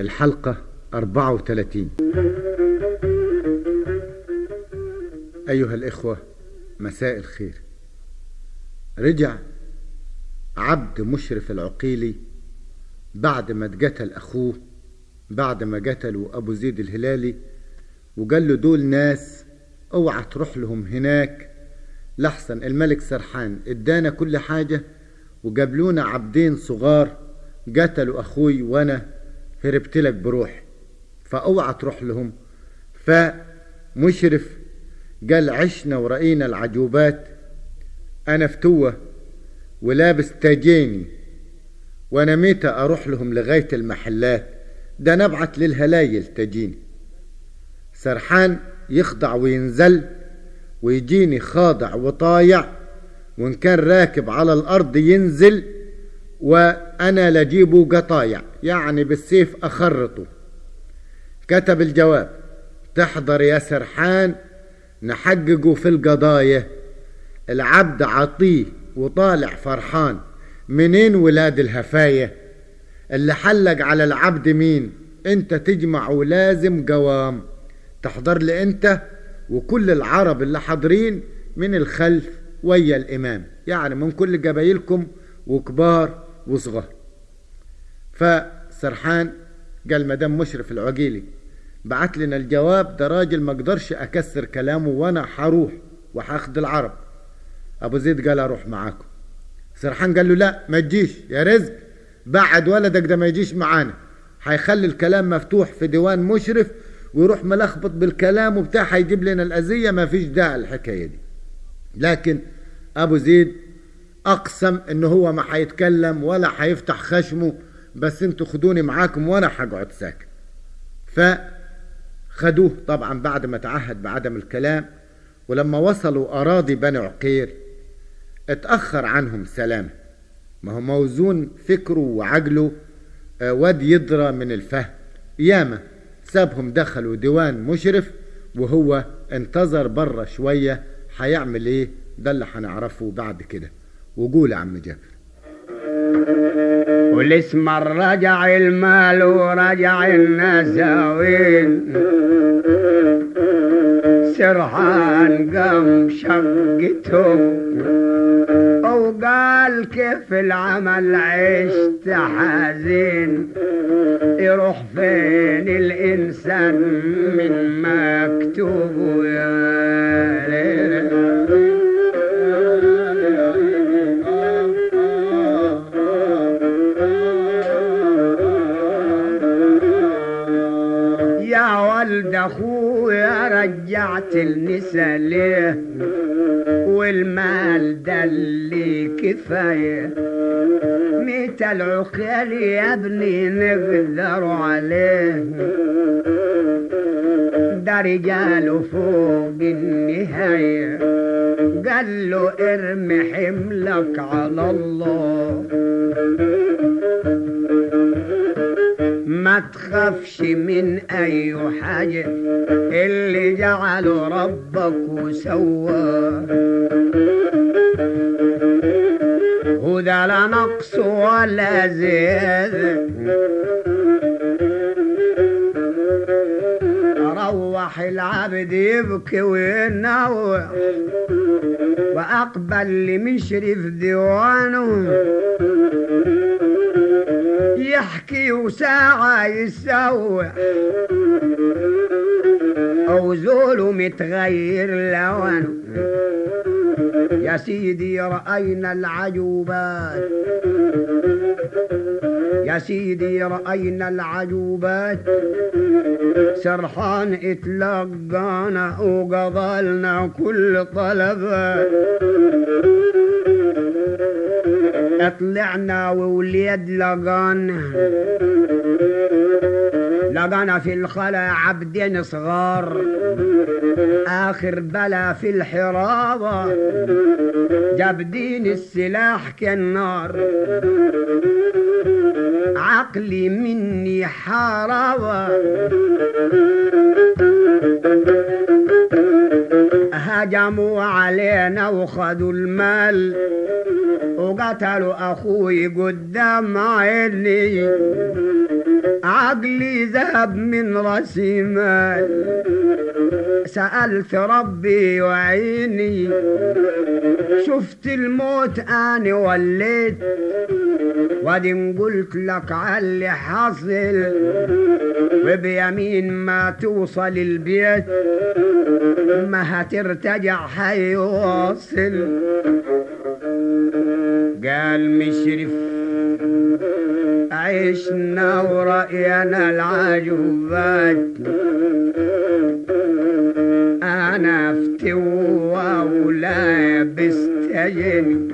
الحلقة 34 أيها الإخوة مساء الخير. رجع عبد مشرف العقيلي بعد ما اتقتل أخوه بعد ما قتلوا أبو زيد الهلالي وقال له دول ناس أوعى تروح لهم هناك. لحسن الملك سرحان ادانا كل حاجة وجابلونا عبدين صغار قتلوا أخوي وأنا هربت لك بروحي فأوعى تروح لهم. فمشرف قال عشنا ورأينا العجوبات. أنا فتوة ولابس تاجيني. وأنا متى أروح لهم لغاية المحلات؟ ده نبعت للهلايل تجيني سرحان يخضع وينزل ويجيني خاضع وطايع. وإن كان راكب على الأرض ينزل وأنا لجيبه قطايع يعني بالسيف أخرطه كتب الجواب تحضر يا سرحان نحققه في القضايا. العبد عطيه وطالع فرحان منين ولاد الهفاية اللي حلق على العبد مين؟ أنت تجمع ولازم قوام. تحضر لي أنت وكل العرب اللي حاضرين من الخلف ويا الإمام يعني من كل قبايلكم وكبار وصغار فسرحان قال مدام مشرف العقيلي بعت لنا الجواب ده راجل ما أقدرش أكسر كلامه وأنا حروح وهاخد العرب. أبو زيد قال أروح معاكم. سرحان قال له لا ما تجيش يا رزق بعد ولدك ده ما يجيش معانا. هيخلي الكلام مفتوح في ديوان مشرف ويروح ملخبط بالكلام وبتاع هيجيب لنا الأذية ما فيش داعي الحكاية دي. لكن أبو زيد أقسم إن هو ما هيتكلم ولا هيفتح خشمه بس أنتوا خدوني معاكم وأنا هقعد ساكت. فخدوه طبعا بعد ما تعهد بعدم الكلام ولما وصلوا أراضي بني عقير اتأخر عنهم سلامه ما هو موزون فكره وعقله واد يدرى من الفهم. ياما سابهم دخلوا ديوان مشرف وهو انتظر بره شوية هيعمل إيه؟ ده اللي هنعرفه بعد كده. وقول يا عم جابر والاسم رجع المال ورجع النساوين سرحان قام شقتهم. وقال كيف العمل عشت حزين. يروح فين الإنسان من مكتوب يا ليل اخويا رجعت النسا ليه؟ والمال ده اللي كفاية. ميت العقال يا ابني نقدر عليه. ده رجاله فوق النهاية. قال له ارمي حملك على الله. ما تخافش من أي حاجة اللي جعله ربك وسواه هدى لا نقص ولا زيادة. روح العبد يبكي وينوح وأقبل لمشرف ديوانه. يحكي وساعة يسوح أو زوله متغير لونه. يا سيدي رأينا العجوبات. يا سيدي رأينا العجوبات. سرحان اتلقانا وقضلنا كل طلبات. طلعنا ووليد لقانا لقانا في الخلا عبدين صغار. آخر بلا في الحرابة. جابدين السلاح كالنار. عقلي مني حاربة هجموا علينا وخذوا المال. وقتلوا أخوي قدام عيني. عقلي ذهب من رأسي مال. سألت ربي وعيني شفت الموت أنا وليت. وادي قلت لك على اللي حصل وبيمين ما توصل البيت ما هترتجع حيوصل. قال مشرف عشنا ورأينا العجوبات. أنا فتوى ولابس تجن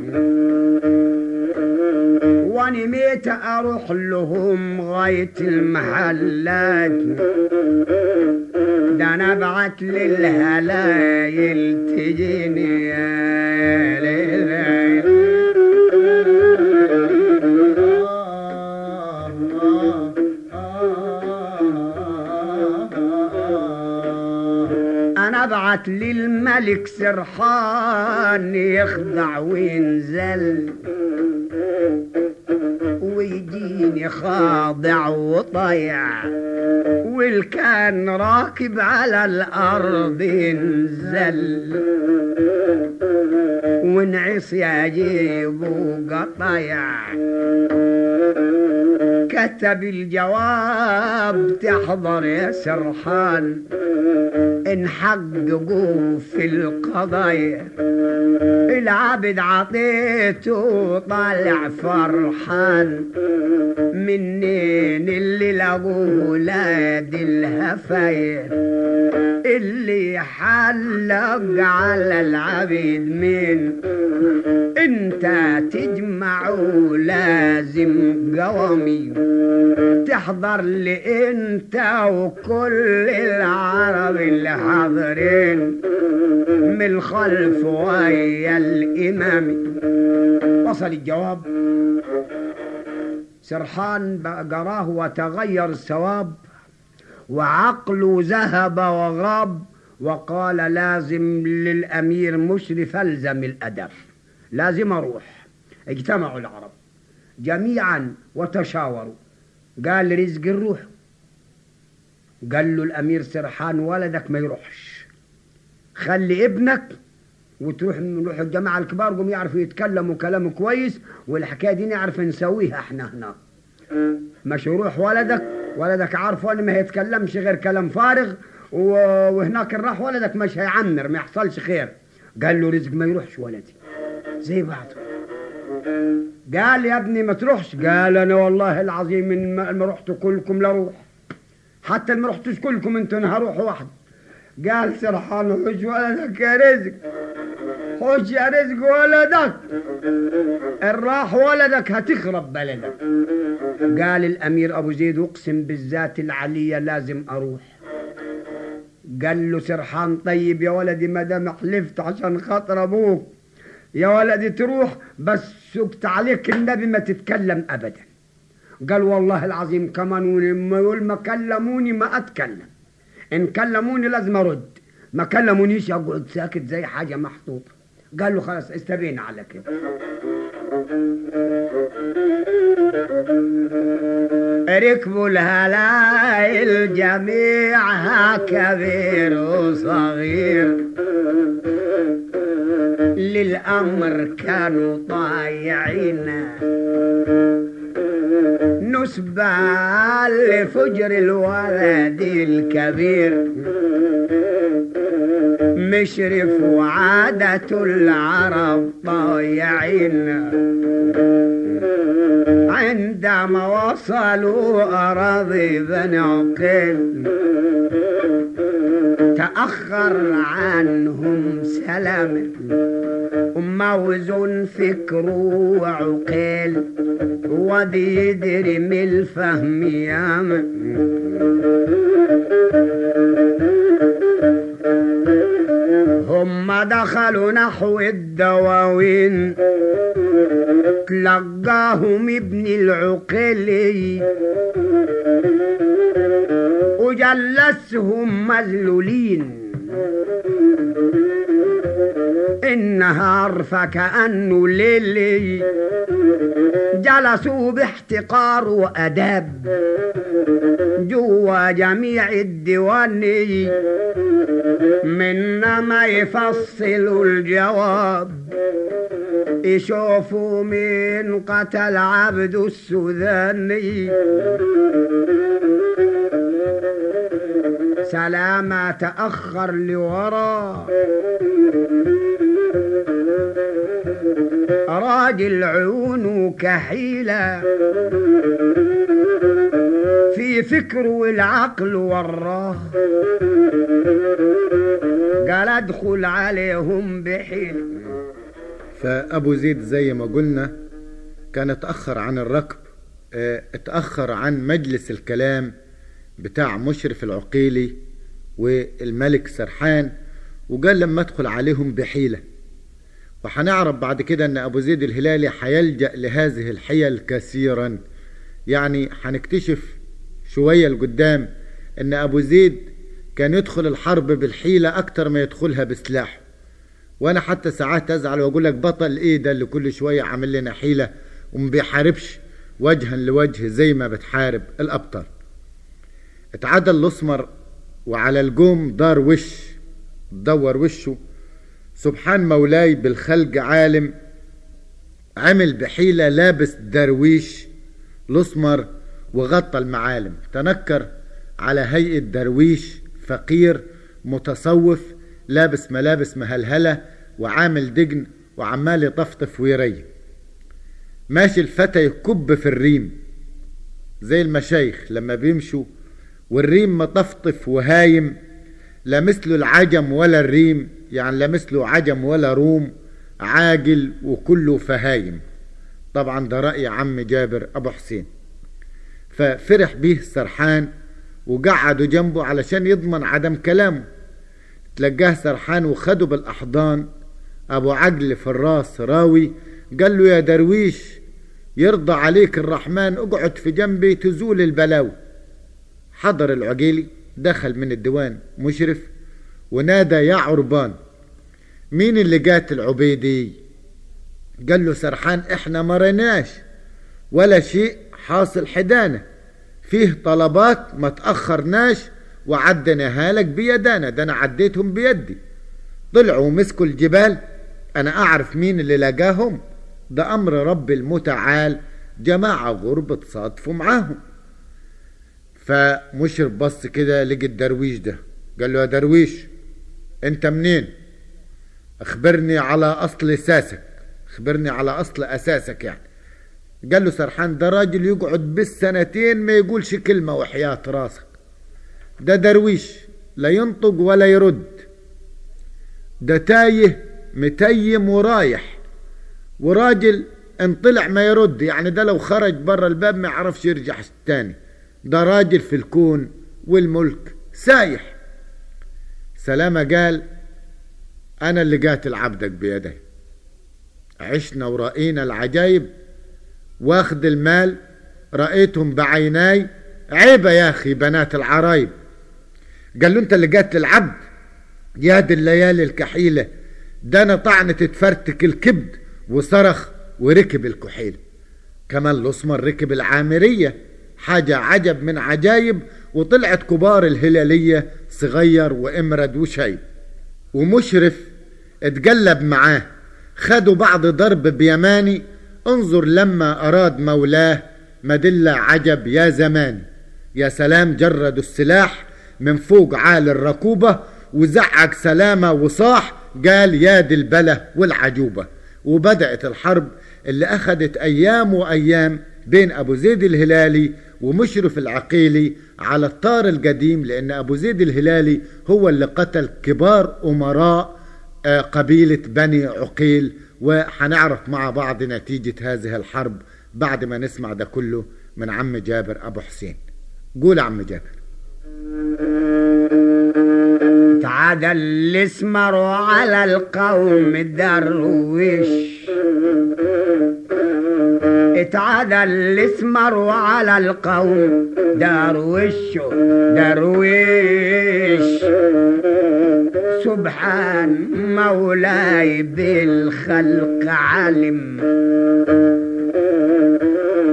وأني ميت أروح لهم غاية المحلات. ده أنا أبعت للهلايل تجيني. للملك سرحان يخضع وينزل ويجيني خاضع وطيع والكان راكب على الأرض ينزل. ونعص يجيبه قطيع كتب الجواب تحضر يا سرحان. إن حققوا في القضايا العبد عطيته طالع فرحان. منين اللي لقوه ولاد الهفايا اللي حلق على العبيد من انت تجمعوا لازم قوامي. تحضر لي انت وكل العرب اللي حاضرين من الخلف ويا الإمام. وصل الجواب. سرحان قراه وتغير الثواب وعقله ذهب وغاب وقال لازم للأمير مشرف ألزم الأدب. لازم أروح. اجتمعوا العرب جميعا وتشاوروا. قال رزق الروح. قال له الأمير سرحان ولدك ما يروحش. خلي ابنك وتروح نروح الجماعة الكبار قوم يعرفوا يتكلموا كلام كويس والحكاية دي نعرف نسويها إحنا هنا. مش يروح ولدك ولدك عارفه ان ما هيتكلمش غير كلام فارغ وهناك راح ولدك مش هيعمر ما يحصلش خير. قال له رزق ما يروحش ولدي. زي بعضه قال يا ابني ما تروحش. قال أنا والله العظيم إن ما رحت كلكم لاروح حتى ما رحتوش كلكم أنتوا أنا هروح وحدي قال سرحان حج ولدك يا رزق؟ حج يا رزق ولدك. ان راح ولدك هتخرب بلدك. قال الأمير أبو زيد اقسم بالذات العليه لازم أروح. قال له سرحان طيب يا ولدي ما دام حلفت عشان خاطر أبوك. يا ولدي تروح بس سكت عليك النبي ما تتكلم ابدا. قال والله العظيم كمان ولما يقول ما كلموني ما أتكلم. إن كلموني لازم أرد. ما كلمونيش أقعد ساكت زي حاجة محطوطة. قال له خلاص استبينا على كده ركبوا الهلايل جميعها كبير وصغير. للأمر كانوا طايعين. نسبة لفجر الولد الكبير. مشرف وعادة العرب طايعين عندما وصلوا أراضي بني عقيل. تأخر عنهم سلام. وموزون فكره وعقيل. ودي يدري من الفهم ياما هم دخلوا نحو الدواوين. تلقاهم ابن العقيلي وجلسهم مذلولين. بالنهار فكأنه ليلي. جلسوا باحتقار وأداب جوا جميع الديوان. منا ما يفصلوا الجواب يشوفوا مين قتل عبد السوداني سلامة تأخر لورا. راجل عيونه كحيلة في فكره والعقل وراه قال ادخل عليهم بحيل. فأبو زيد زي ما قلنا كان اتأخر عن الركب اتأخر عن مجلس الكلام بتاع مشرف العقيلي والملك سرحان وقال لما ادخل عليهم بحيلة. وهنعرف بعد كده أن أبو زيد الهلالي هيلجأ لهذه الحيل كثيرا. يعني هنكتشف شوية لقدام أن أبو زيد كان يدخل الحرب بالحيلة أكتر ما يدخلها بسلاحه وأنا حتى ساعات أزعل وأقول لك بطل إيه ده اللي كل شوية عامل لنا حيلة وما بيحاربش وجها لوجه زي ما بتحارب الأبطال. اتعدى الأسمر وعلى الجوم دار وش دور وشه سبحان مولاي بالخلق عالم عمل بحيلة لابس درويش الاسمر وغطى المعالم. تنكر على هيئة درويش فقير متصوف لابس ملابس مهلهلة وعامل دجن وعمال يطفطف ويري. ماشي الفتى يكب في الريم. زي المشايخ لما بيمشوا والريم مطفطف وهايم لا مثله العجم ولا الريم. يعني لا مثله عجم ولا روم عاجل وكله فهايم. طبعا ده رأي عم جابر أبو حسين. ففرح بيه سرحان وقعدوا جنبه علشان يضمن عدم كلامه. تلقاه سرحان وخده بالأحضان. أبو عجل في الراس راوي قال له يا درويش يرضى عليك الرحمن اقعد في جنبي تزول البلاوي. حضر العقيلي دخل من الديوان مشرف. ونادى يا عربان مين اللي قاتل عبيدي؟ قال له سرحان إحنا ما رناش ولا شيء حاصل حدانا فيه طلبات ما تأخرناش وعدناها لك بيدانا ده أنا عديتهم بيدي. طلعوا ومسكوا الجبال أنا أعرف مين اللي لقاهم ده أمر رب المتعال جماعة غرب تصادفوا معاهم. فمشرف بص كده لقي الدرويش ده قال له يا درويش انت منين؟ اخبرني على اصل اساسك. اخبرني على اصل اساسك يعني. قال له سرحان ده راجل يقعد بالسنتين ما يقولش كلمة وحياة راسك. ده درويش لا ينطق ولا يرد. ده تايه متيم ورايح. وراجل ان طلع ما يرد يعني ده لو خرج برا الباب ما يعرفش يرجع تاني. ده راجل في الكون والملك سايح. سلامة قال أنا اللي قاتل عبدك بيدي. عشنا ورأينا العجايب واخد المال رأيتهم بعيناي. عيبة يا أخي بنات العرايب. قال له أنت اللي قاتل العبد يا دي الليالي الكحيلة ده أنا طعنة تفرتك الكبد وصرخ وركب الكحيل. كمان الأسمر ركب العامرية. حاجة عجب من عجايب وطلعت كبار الهلالية صغير وإمرد وشيب ومشرف اتقلب معاه. خدوا بعض ضرب بيماني. انظر لما أراد مولاه. مدلة عجب يا زمان. يا سلام جردوا السلاح من فوق عال الركوبة وزعق سلامة وصاح. قال يا دي البلة والعجوبة. وبدأت الحرب اللي أخذت أيام وأيام بين أبو زيد الهلالي ومشرف العقيلي على الطار القديم لأن أبو زيد الهلالي هو اللي قتل كبار أمراء قبيلة بني عقيل. وحنعرف مع بعض نتيجة هذه الحرب بعد ما نسمع ده كله من عم جابر أبو حسين. قول عم جابر. تعادى الاسمر على القوم الدرويش. اتعدى الاسمر على القوم. درويش درويش سبحان مولاي بالخلق علم.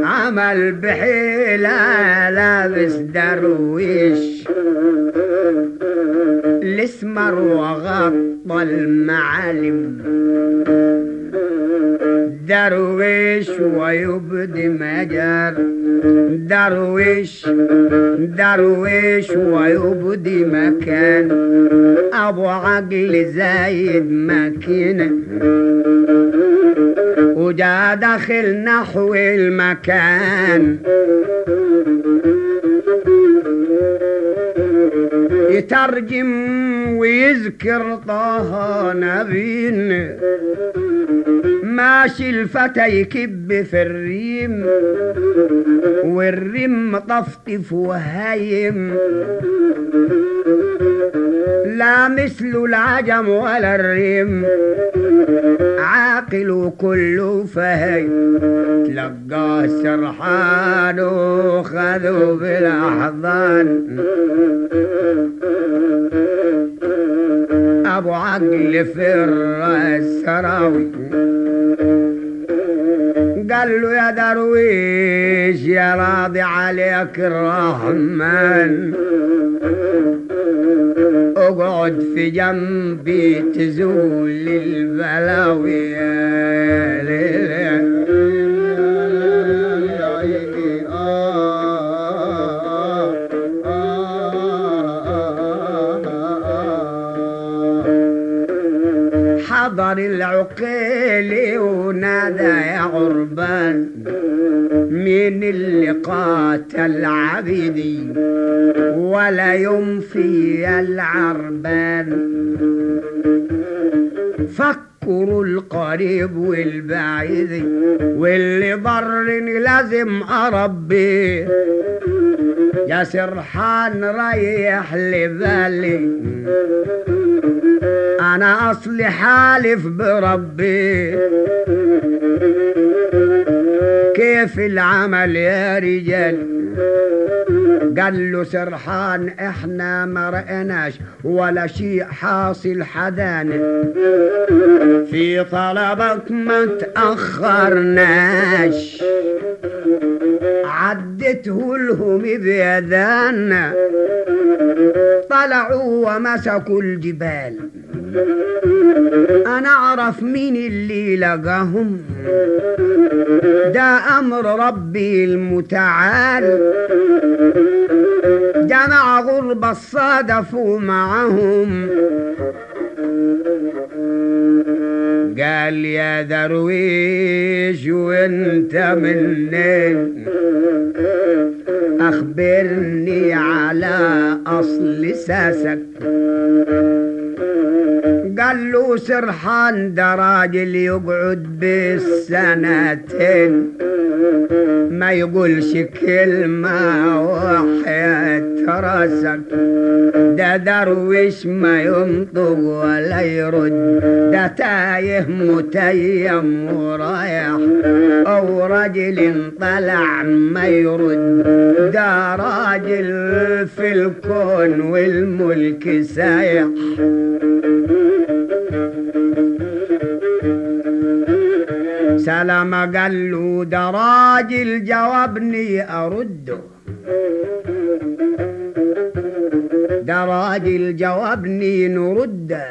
عمل بحيلة لابس درويش الاسمر وغطى المعالم. درويش ويبدي مجر. درويش درويش ويبدي مكان ابو عقل زايد مكينه وجا داخل نحو المكان يترجم ويذكر طه نبين ماشي الفتى يكب في الريم والريم طفطف وهايم. لا مثل العجم ولا الريم عاقل وكله فهيم تلقاه سرحان وخذوا بالأحضان. أبو عقل في الراس سراوي قال له يا درويش يا راضي عليك الرحمن. اقعد في جنبي تزول البلاوي. يا ليل حضر العقيل ونادى يا عربان. مين اللي قاتل عبيدي ولا ينفي العربان. فكروا القريب والبعيد واللي ضرني لازم اربيه يا سرحان ريح لي أنا أصلي حالف بربي. كيف العمل يا رجال؟ قال له سرحان إحنا ما رأناش ولا شيء حاصل حدانا. في طلبك ما تأخرناش. عدته لهم بيدانا طلعوا ومسكوا الجبال. أنا أعرف مين اللي لقاهم. ده أمر ربي المتعال. جمع غربة صادفوا معهم. قال يا درويش وأنت منين؟ أخبرني على أصل ساسك. قال له سرحان ده راجل يقعد بالسنتين ما يقولش كلمة وحياة راسك. ده درويش ما ينطق ولا يرد. ده تايه متيم ورايح أو راجل طلع ما يرد. ده راجل في الكون والملك سايح. سلام قال له ده راجل جاوبني ارده ده راجل جاوبني نرده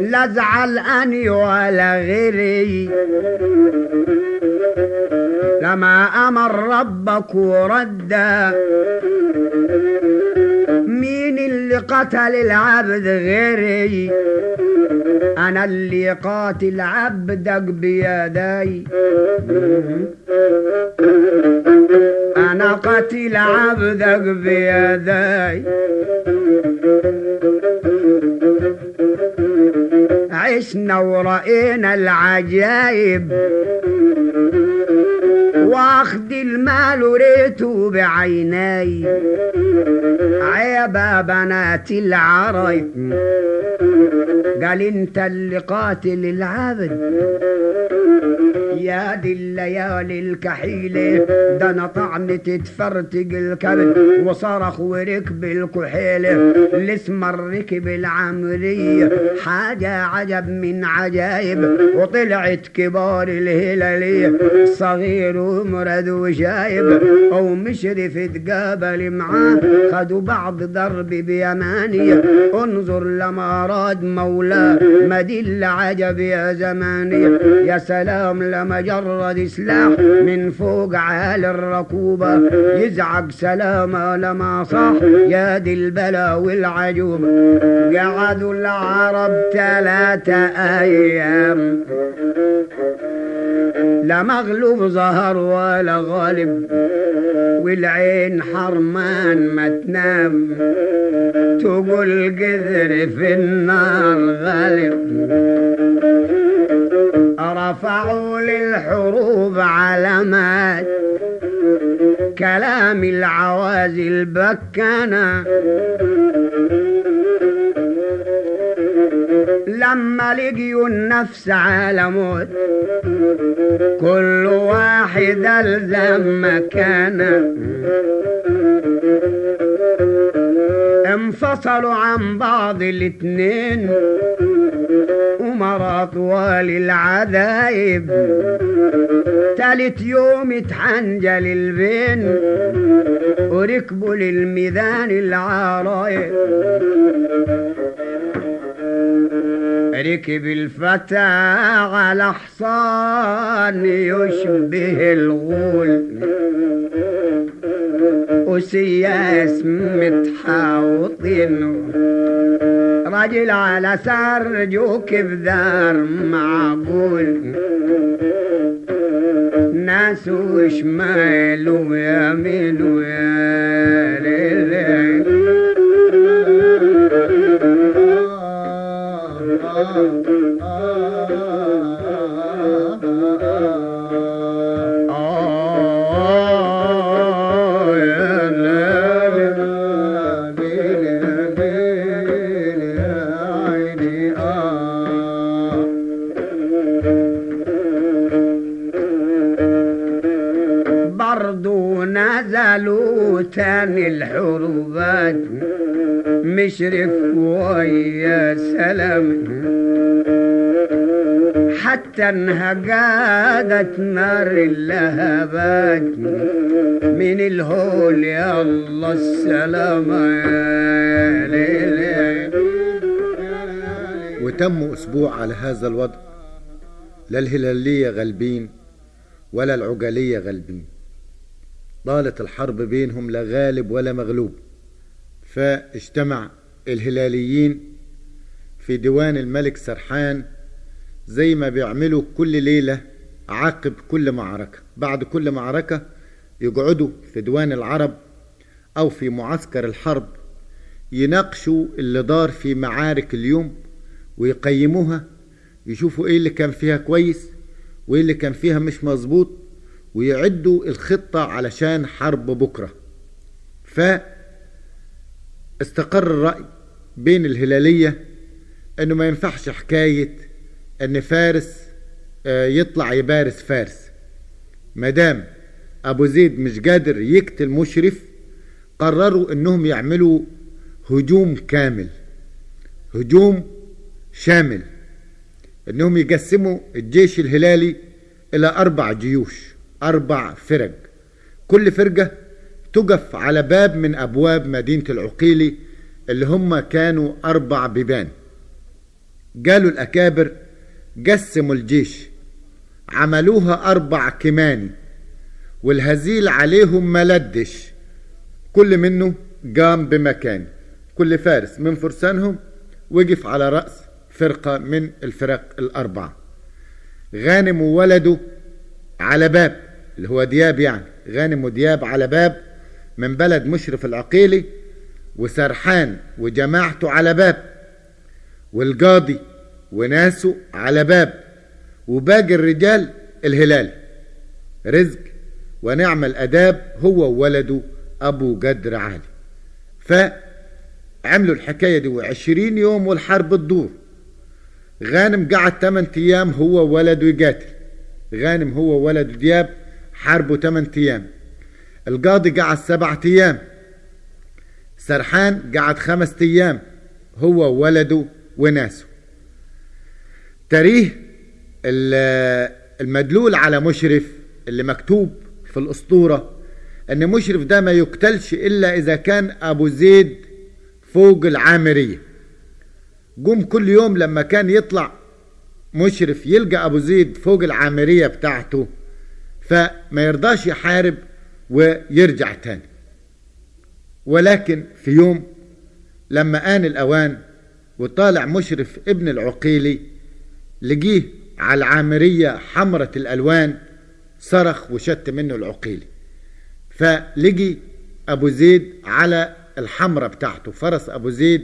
لا ازعل أني ولا غيري. لما أمر ربك ورد مين اللي قتل العبد غيري؟ أنا اللي قاتل عبدك بيدي. أنا قتل عبدك بيدي. عشنا ورأينا العجايب. واخد المال وريته بعيناي عيبا بنات العرب قال انت اللي قاتل العبد يا دي الليالي الكحيلة ده أنا طعنت تفرتق الكبد. وصرخ وركب الكحيلة الاسمر ركب العمرية حاجة عجب من عجايب وطلعت كبار الهلالية صغير ومرد وشايب أو مشرف تقابل معاه. خدوا بعض ضرب بيمانية انظر لما اراد مولاه ما دي عجب يا زمانية يا سلام لما جرد سلاح من فوق عال الركوبة يزعق سلامة لما صاح يا دي البلا والعجوبة قعدوا العرب ثلاثة أيام. لا مغلوب ظهر ولا غالب والعين حرمان ما تنام. تقول قذر في النار غالب. رفعوا للحروب علامات. كلام العوازي البكانة. لما لقيوا النفس على موت كل واحد ألزم مكانه. انفصلوا عن بعض الاتنين. ومر طوال العذايب. تالت يوم اتحنجل البين وركبوا للميدان العرايب. ركب الفتى على حصان يشبه الغول. وسياس متحاوطين راجل على سرجوك بذار معقول. ناس وشمال ويمين ويا ليل برضو تاني الحروبات مشرف ويا سلام. حتى انها قادت نار اللهبات من الهول يا الله السلامة يا ليل وتم أسبوع على هذا الوضع. لا الهلالية غالبين ولا العجلية غالبين. طالت الحرب بينهم لا غالب ولا مغلوب. فاجتمع الهلاليين في ديوان الملك سرحان زي ما بيعملوا كل ليلة عقب كل معركة. بعد كل معركة يقعدوا في ديوان العرب أو في معسكر الحرب يناقشوا اللي دار في معارك اليوم ويقيموها يشوفوا إيه اللي كان فيها كويس وإيه اللي كان فيها مش مظبوط. ويعدوا الخطة علشان حرب بكرة. فاستقر الرأي بين الهلالية إنه ما ينفعش حكاية إن فارس آه، يطلع يبارز فارس. مادام أبو زيد مش قادر يقتل مشرف قرروا إنهم يعملوا هجوم كامل هجوم شامل إنهم يقسموا الجيش الهلالي إلى أربع جيوش. أربع فرق. كل فرقة تقف على باب من أبواب مدينة العقيلي اللي هم كانوا أربع بيبان. قالوا الأكابر قسموا الجيش عملوها أربع كماني والهزيل عليهم ملدش كل منه قام بمكان. كل فارس من فرسانهم وقف على رأس فرقة من الفرق الأربعة. غانم وولده على باب. اللي هو دياب يعني غانم ودياب على باب من بلد مشرف العقيلي وسرحان وجماعته على باب والقاضي وناسه على باب وباقي الرجال الهلال. رزق ونعم الأداب هو وولده أبو قدر عالي. فعملوا الحكاية دي وعشرين يوم والحرب تدور. غانم قعد 8 أيام هو وولده يقاتل. غانم هو وولده دياب حاربوا 8 أيام. القاضي قعد سبعة أيام. سرحان قعد خمسة أيام هو وولده وناسه. تاريخ المدلول على مشرف اللي مكتوب في الأسطورة إن مشرف ده ما يقتلش إلا إذا كان أبو زيد فوق العامرية. جم كل يوم لما كان يطلع مشرف يلقى أبو زيد فوق العامرية بتاعته. فما يرضاش يحارب ويرجع تاني. ولكن في يوم لما آن الأوان وطالع مشرف ابن العقيلي لقيه على العامرية حمرة الألوان صرخ وشت منه العقيلي. فلقي أبو زيد على الحمرة بتاعته. فرس أبو زيد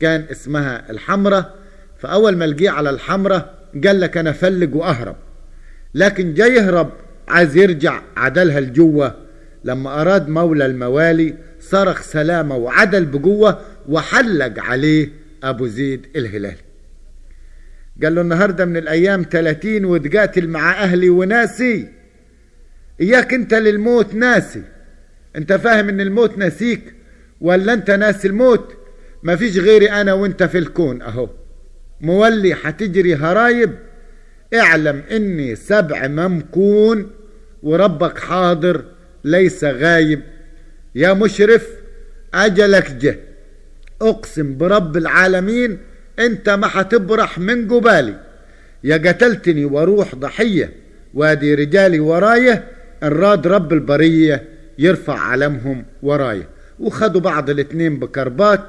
كان اسمها الحمرة. فأول ما لقيه على الحمرة قال لك أنا فلق وأهرب. لكن جاي يهرب عايز يرجع عدلها لجوة. لما أراد مولى الموالي صرخ سلامة وعدل بقوة وحلق عليه أبو زيد الهلالي قال له النهاردة من الأيام تلاتين وتقاتل مع أهلي وناسي. إياك أنت للموت ناسي. أنت فاهم أن الموت ناسيك ولا أنت ناسي الموت؟ ما فيش غيري أنا وأنت في الكون أهو. مولي حتجري هرايب اعلم اني سبع ممكون وربك حاضر ليس غايب. يا مشرف أجلك جه. أقسم برب العالمين أنت ما حتبرح من قبالي. يا قتلتني وأروح ضحية وادي رجالي ورايا الراد رب البرية يرفع علمهم ورايا وخدوا بعض الاتنين بكربات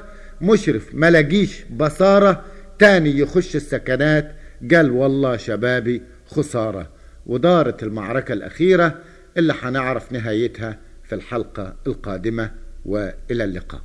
مشرف ملاقيش بصارة تاني يخش السكنات. قال والله شبابي خسارة ودارت المعركة الأخيرة اللي حنعرف نهايتها في الحلقة القادمة وإلى اللقاء.